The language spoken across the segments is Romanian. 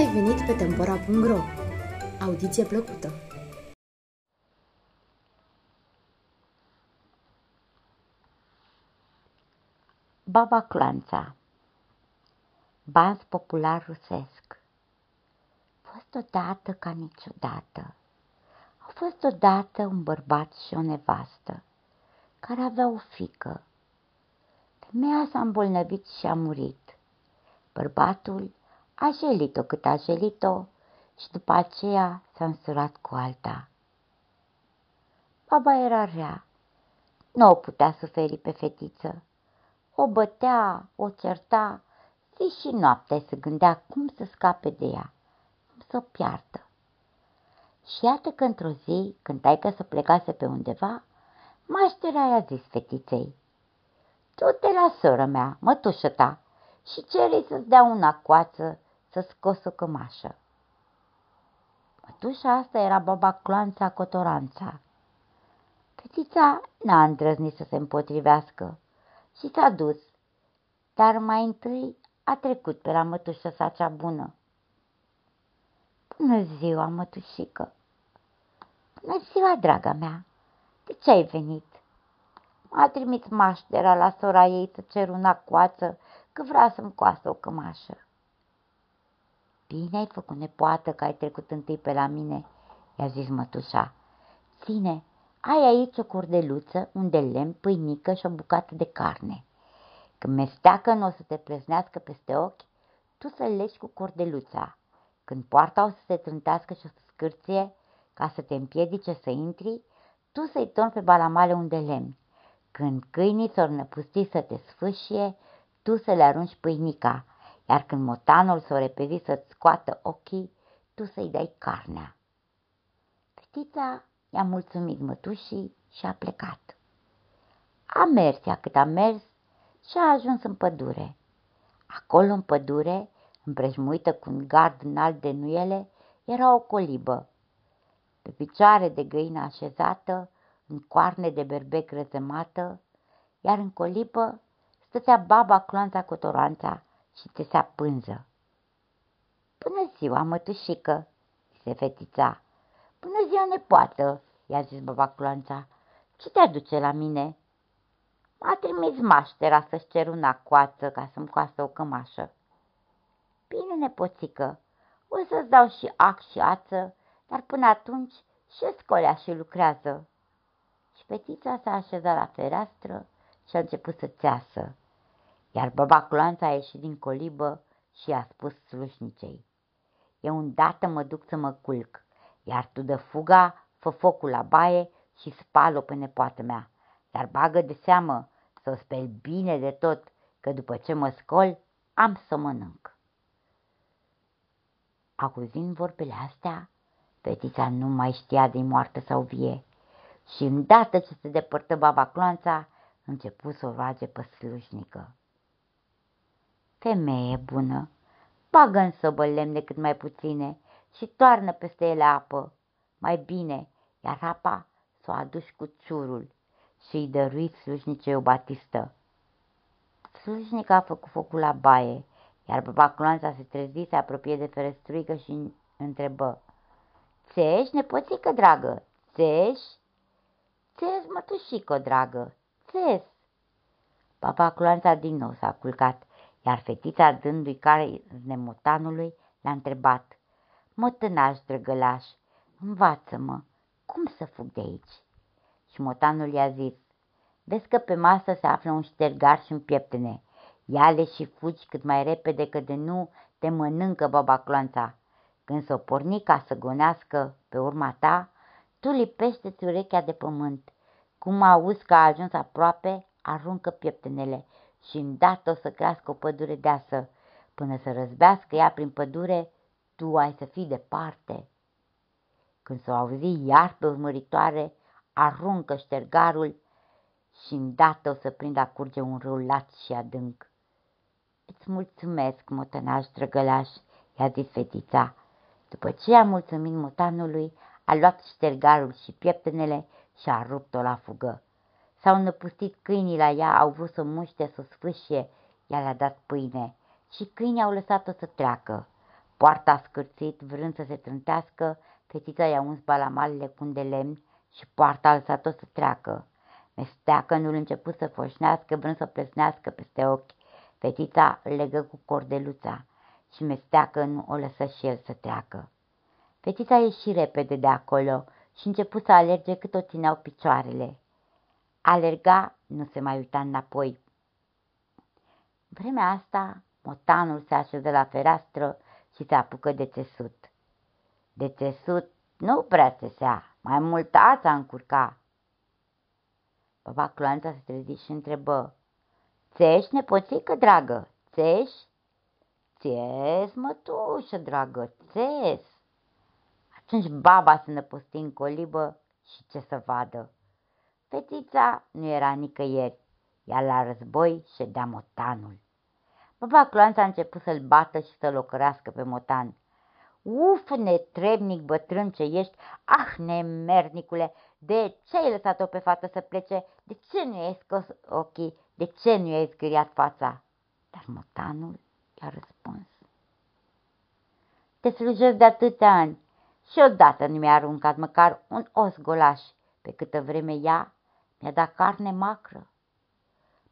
ai venit pe Tempora.ro! Audiție plăcută! Baba Clanța. Baz popular rusesc. Fost odată ca niciodată. Au fost odată un bărbat și o nevastă Care avea o fică. Femeia s-a îmbolnăvit și a murit. Bărbatul a jelit-o cât a jelit-o și după aceea s-a însurat cu alta. Baba era rea, nu o putea suferi pe fetiță. O bătea, o certa, zi și noapte se gândea cum să scape de ea, cum să o piardă. Și iată că într-o zi, când taică să plecase pe undeva, maștera i-a zis fetiței, Du-te la soră mea, mătușă ta, și cere să-ți dea una coață să scos o cămașă. Mătușa asta era baba Cloanța Cotoranța. Fetița n-a îndrăznit să se împotrivească și s-a dus, dar mai întâi a trecut pe la mătușa sa cea bună. Bună ziua, mătușică! Bună ziua, draga mea! De ce ai venit? M-a trimis maștera la sora ei să cer una coață, că vrea să-mi coasă o cămașă. Bine ai făcut, nepoată, că ai trecut întâi pe la mine, i-a zis mătușa. Ține, ai aici o cordeluță, un de lemn, pâinică și o bucată de carne. Când mesteacă nu o să te pleznească peste ochi, tu să legi cu cordeluța. Când poarta o să se trântească și o să scârție, ca să te împiedice să intri, tu să-i torni pe balamale un de lemn. Când câinii s-or năpusti să te sfâșie, tu să le arunci pâinica, iar când motanul s-o repezi să-ți scoată ochii, tu să-i dai carnea. Fetița i-a mulțumit mătușii și a plecat. A mers ea cât a mers și a ajuns în pădure. Acolo în pădure, împrejmuită cu un gard înalt de nuiele, era o colibă. Pe picioare de găină așezată, în coarne de berbec răzămată, iar în colibă stătea baba cloanța cotoranța și tesea pânză. Bună ziua, mătușică, se fetița. Bună ziua, nepoată, i-a zis baba cloanța. Ce te aduce la mine? M-a trimis maștera să-și cer una coață ca să-mi coasă o cămașă. Bine, nepoțică, o să-ți dau și ac și ață, dar până atunci și scolea și lucrează. Și fetița s-a așezat la fereastră și a început să țeasă iar baba Cloanța a ieșit din colibă și a spus slușnicei. Eu îndată mă duc să mă culc, iar tu de fuga, fă focul la baie și spală pe nepoată mea, dar bagă de seamă să o speli bine de tot, că după ce mă scol, am să mănânc. Auzind vorbele astea, fetița nu mai știa de moartă sau vie și îndată ce se depărtă baba Cloanța, început să o roage pe slujnică. Femeie bună, bagă în sobă lemne cât mai puține și toarnă peste ele apă. Mai bine, iar apa să o aduci cu ciurul și îi dărui slujnicei o batistă. Slujnica a făcut focul la baie, iar baba Cloanța se trezi, se apropie de ferestruică și întrebă. Țești, nepoțică dragă, țești? Țes, mătușică dragă, țes. Baba Cloanța din nou s-a culcat iar fetița, dându-i care nemotanului, l-a întrebat, Mătânaș, drăgălaș, învață-mă, cum să fug de aici? Și motanul i-a zis, vezi că pe masă se află un ștergar și un pieptene, ia-le și fugi cât mai repede, că de nu te mănâncă baba cloanța. Când s-o porni ca să gonească pe urma ta, tu lipește-ți urechea de pământ. Cum auzi că a ajuns aproape, aruncă pieptenele și îndată o să crească o pădure deasă. Până să răzbească ea prin pădure, tu ai să fii departe. Când s-o auzi iar pe urmăritoare, aruncă ștergarul și îndată o să prindă a curge un râu lat și adânc. Îți mulțumesc, motănaș drăgălaș, i-a zis fetița. După ce a mulțumit motanului, a luat ștergarul și pieptenele și a rupt-o la fugă. S-au năpustit câinii la ea, au vrut să muște, să sfâșie, ea le-a dat pâine și câinii au lăsat-o să treacă. poarta a scârțit, vrând să se trântească, fetița i-a uns balamalele cu de lemn și poarta a lăsat-o să treacă. Mesteacă nu început să foșnească, vrând să plesnească peste ochi. Fetița îl legă cu cordeluța și mesteacă nu o lăsă și el să treacă. Fetița ieși repede de acolo și început să alerge cât o țineau picioarele. Alerga, nu se mai uita înapoi. Vremea asta, motanul se așeză la fereastră și se apucă de țesut. De țesut nu prea țesea, mai mult ața încurca. Baba Cloanța se trezi și întrebă, Țești, nepoțică dragă, țești? Țes, mătușă dragă, țes. Atunci baba se năpusti în colibă și ce să vadă. Fetița nu era nicăieri, iar la război ședea motanul. Baba Cloanța a început să-l bată și să-l ocărească pe motan. Uf, netrebnic bătrân ce ești, ah, nemernicule, de ce ai lăsat-o pe fată să plece? De ce nu i-ai scos ochii? De ce nu i-ai zgâriat fața? Dar motanul i-a răspuns. Te slujesc de atâtea ani și odată nu mi-a aruncat măcar un os golaș, pe câtă vreme ea mi-a dat carne macră.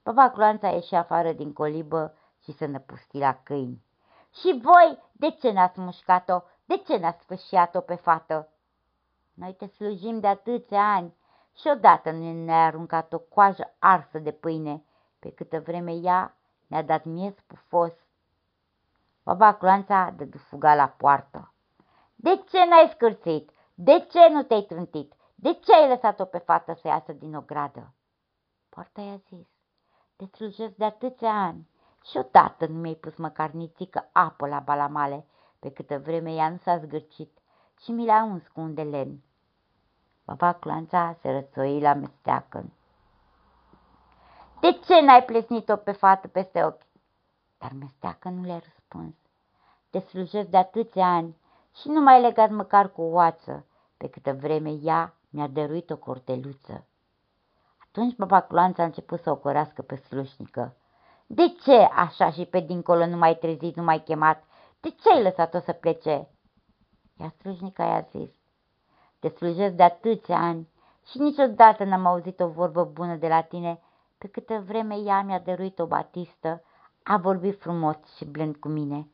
Baba Cloanța ieși afară din colibă și se năpusti la câini. Și voi, de ce n-ați mușcat-o? De ce n-ați sfâșiat-o pe fată? Noi te slujim de atâția ani și odată nu ne-a aruncat o coajă arsă de pâine, pe câtă vreme ea ne-a dat miez pufos. Baba Cloanța dădu fuga la poartă. De ce n-ai scârțit? De ce nu te-ai trântit? De ce ai lăsat-o pe fată să iasă din ogradă? Poarta i-a zis, te slujesc de atâția ani și odată nu mi-ai pus măcar nițică apă la balamale, pe câtă vreme ea nu s-a zgârcit și mi l-a uns cu un de lemn. Baba Clanța se rățoi la mesteacă. De ce n-ai plesnit-o pe fată peste ochi? Dar mesteacă nu le-a răspuns. Te slujesc de atâția ani și nu mai legat măcar cu o oață, pe câtă vreme ea mi-a dăruit o corteluță. Atunci baba Cloanța a început să o corească pe slușnică. De ce așa și pe dincolo nu mai trezit, nu mai chemat? De ce ai lăsat-o să plece? Iar slujnica i-a zis, te slujesc de atâția ani și niciodată n-am auzit o vorbă bună de la tine, pe câtă vreme ea mi-a dăruit o batistă, a vorbit frumos și blând cu mine.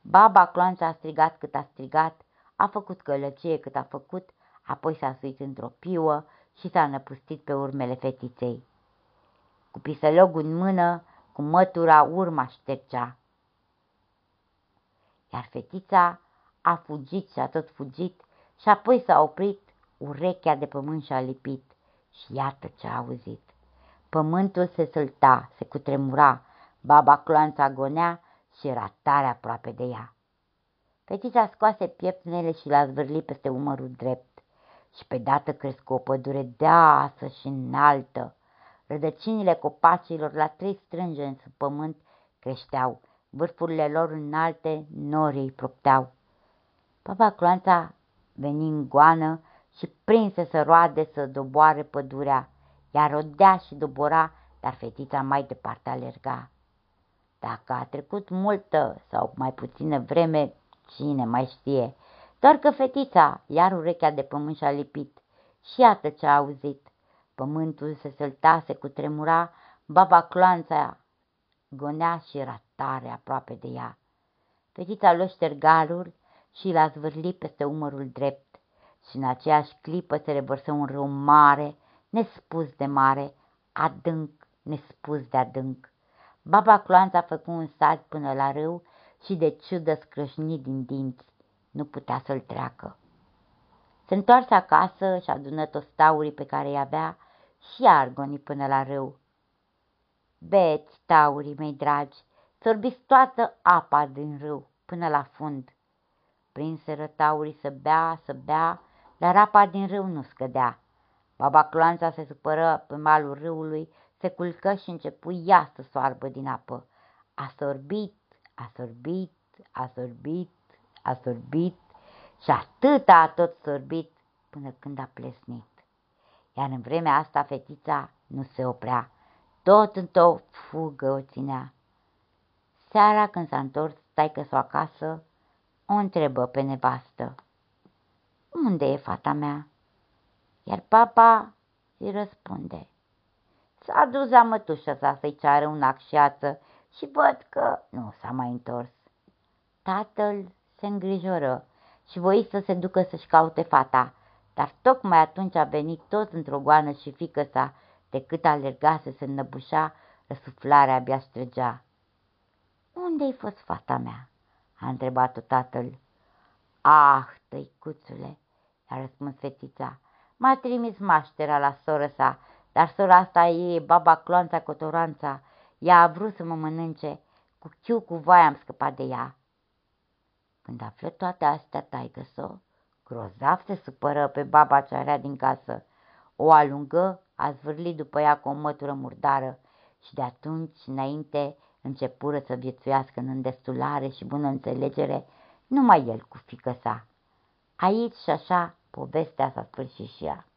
Baba Cloanța a strigat cât a strigat, a făcut călăcie cât a făcut, apoi s-a suit într-o piuă și s-a năpustit pe urmele fetiței. Cu pisălogul în mână, cu mătura urma ștergea. Iar fetița a fugit și a tot fugit și apoi s-a oprit, urechea de pământ și-a lipit și iată ce a auzit. Pământul se sălta, se cutremura, baba cloanța agonea și era tare aproape de ea. Fetița scoase pieptnele și l-a zvârlit peste umărul drept și pe dată crescu o pădure deasă și înaltă. Rădăcinile copacilor la trei strângeni sub pământ creșteau, vârfurile lor înalte norii îi propteau. Baba Cloanța veni în goană și prinse să roade să doboare pădurea, iar rodea și dobora, dar fetița mai departe alerga. Dacă a trecut multă sau mai puțină vreme, cine mai știe, doar că fetița iar urechea de pământ și-a lipit și iată ce a auzit. Pământul se sălta, se cutremura, baba cloanța gonea și era tare aproape de ea. Fetița lua ștergarul și l-a zvârlit peste umărul drept și în aceeași clipă se revărsă un râu mare, nespus de mare, adânc, nespus de adânc. Baba Cloanța a făcut un sat până la râu și de ciudă scrâșnit din dinți, nu putea să-l treacă. Se întoarse acasă și adună tostaurii pe care îi avea și argoni până la râu. Beți, taurii mei dragi, sorbiți toată apa din râu până la fund. Prinseră taurii să bea, să bea, dar apa din râu nu scădea. Baba Cloanța se supără pe malul râului, se culcă și începu ea să soarbă din apă. A sorbit, a sorbit, a sorbit, a sorbit și atât a tot sorbit până când a plesnit. Iar în vremea asta fetița nu se oprea, tot într-o fugă o ținea. Seara când s-a întors taică s acasă, o întrebă pe nevastă. Unde e fata mea? Iar papa îi răspunde. S-a dus la mătușă sa să-i ceară un acșiață și văd că nu s-a mai întors. Tatăl se îngrijoră și voi să se ducă să-și caute fata, dar tocmai atunci a venit tot într-o goană și fică sa, de cât alerga să se înnăbușa, răsuflarea abia străgea. Unde-ai fost fata mea?" a întrebat-o tatăl. Ah, tăicuțule, i-a răspuns fetița, m-a trimis maștera la soră sa, dar sora asta e baba Cloanța Cotoranța, ea a vrut să mă mănânce, cu chiu cu voia am scăpat de ea. Când află toate astea, taică -so, grozav se supără pe baba ce area din casă. O alungă, a zvârlit după ea cu o mătură murdară și de atunci înainte începură să viețuiască în îndestulare și bună înțelegere numai el cu fică sa. Aici și așa povestea s-a sfârșit și ea.